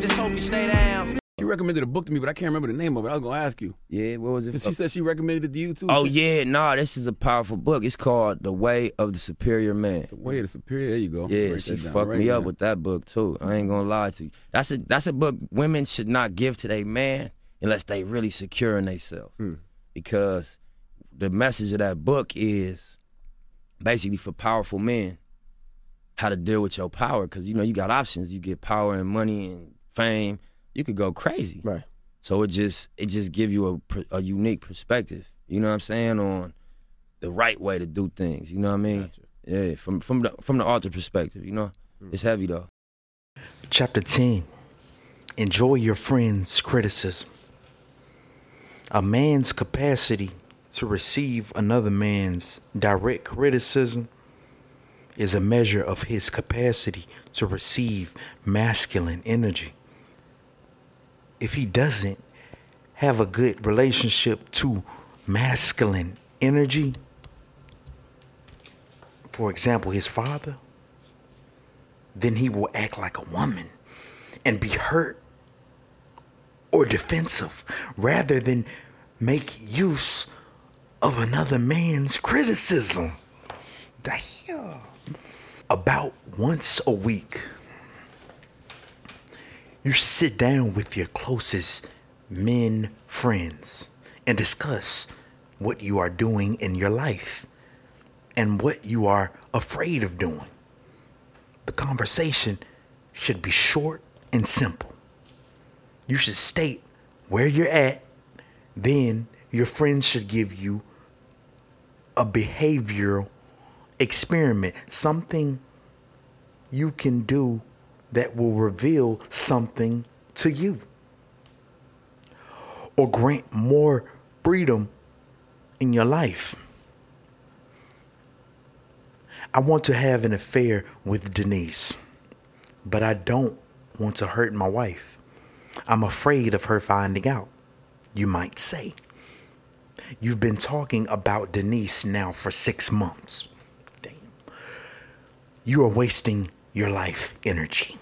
just hope you stay down. She recommended a book to me, but I can't remember the name of it. I was gonna ask you. Yeah, what was it? She said she recommended it to you too. Oh She- yeah, nah, this is a powerful book. It's called The Way of the Superior Man. The way of the superior. There you go. Yeah, Right she fucked write me it up with that book too. I ain't gonna lie to you. That's a that's a book women should not give to their man unless they really secure in themselves. Hmm. Because the message of that book is basically for powerful men how to deal with your power. Because you know you got options. You get power and money and fame. You could go crazy. Right. So it just it just give you a a unique perspective. You know what I'm saying on the right way to do things. You know what I mean? Yeah, from from the from the author perspective. You know, hmm. it's heavy though. Chapter 10 Enjoy your friend's criticism. A man's capacity to receive another man's direct criticism is a measure of his capacity to receive masculine energy. If he doesn't have a good relationship to masculine energy, for example, his father, then he will act like a woman and be hurt or defensive rather than make use of another man's criticism. Damn. About once a week, you sit down with your closest men friends and discuss what you are doing in your life and what you are afraid of doing. The conversation should be short and simple. You should state where you're at, then your friends should give you a behavioral experiment, something you can do that will reveal something to you or grant more freedom in your life. I want to have an affair with Denise, but I don't want to hurt my wife. I'm afraid of her finding out, you might say. You've been talking about Denise now for six months. Damn. You are wasting your life energy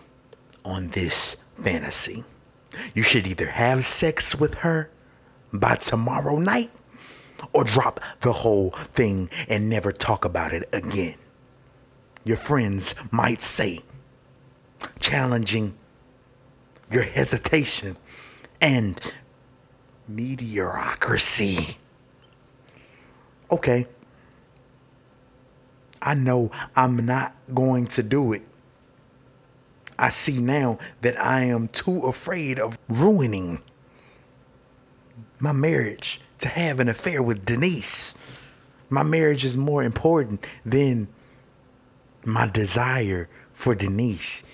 on this fantasy. You should either have sex with her by tomorrow night or drop the whole thing and never talk about it again. Your friends might say, challenging your hesitation and mediocrity. Okay. I know I'm not going to do it. I see now that I am too afraid of ruining my marriage to have an affair with Denise. My marriage is more important than my desire for Denise.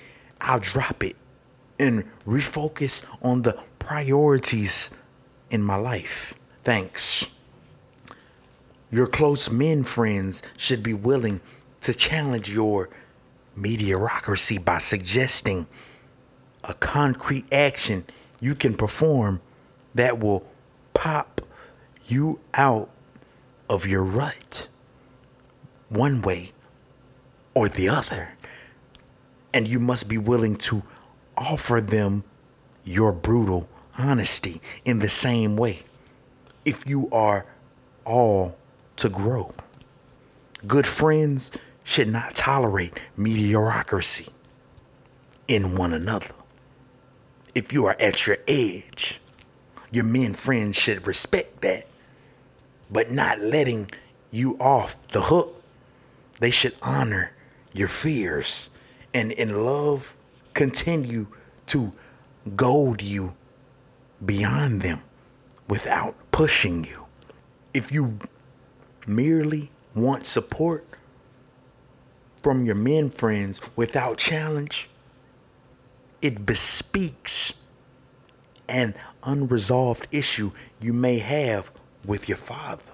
I'll drop it and refocus on the priorities in my life. Thanks. Your close men friends should be willing to challenge your mediocrity by suggesting a concrete action you can perform that will pop you out of your rut one way or the other. And you must be willing to offer them your brutal honesty in the same way if you are all to grow. Good friends should not tolerate mediocrity in one another. If you are at your edge, your men friends should respect that, but not letting you off the hook. They should honor your fears and in love continue to goad you beyond them without pushing you. If you merely want support from your men friends without challenge, it bespeaks an unresolved issue you may have with your father,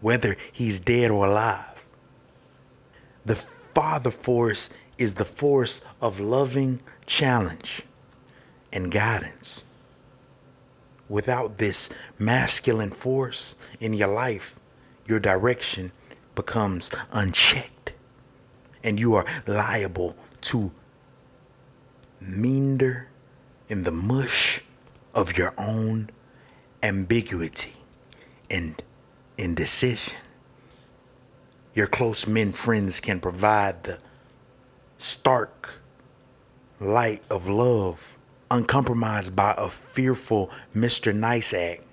whether he's dead or alive. The father force is the force of loving challenge and guidance. Without this masculine force in your life, your direction becomes unchecked and you are liable to meander in the mush of your own ambiguity and indecision. Your close men friends can provide the stark light of love, uncompromised by a fearful Mr. Nice Act,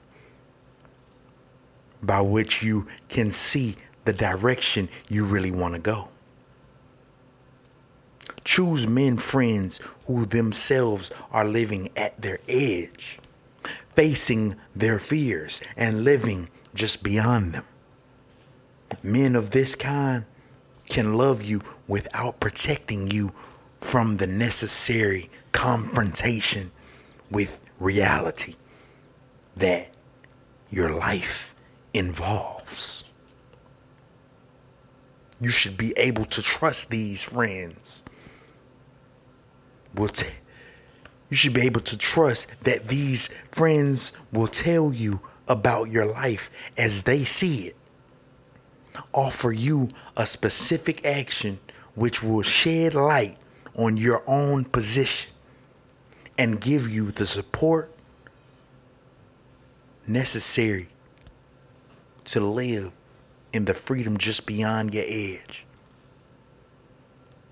by which you can see the direction you really want to go. Choose men friends who themselves are living at their edge, facing their fears and living just beyond them. Men of this kind can love you without protecting you from the necessary confrontation with reality that your life involves. You should be able to trust these friends will t- you should be able to trust that these friends will tell you about your life as they see it. Offer you a specific action which will shed light on your own position and give you the support necessary to live in the freedom just beyond your edge,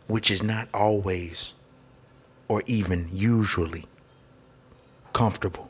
which is not always or even usually comfortable.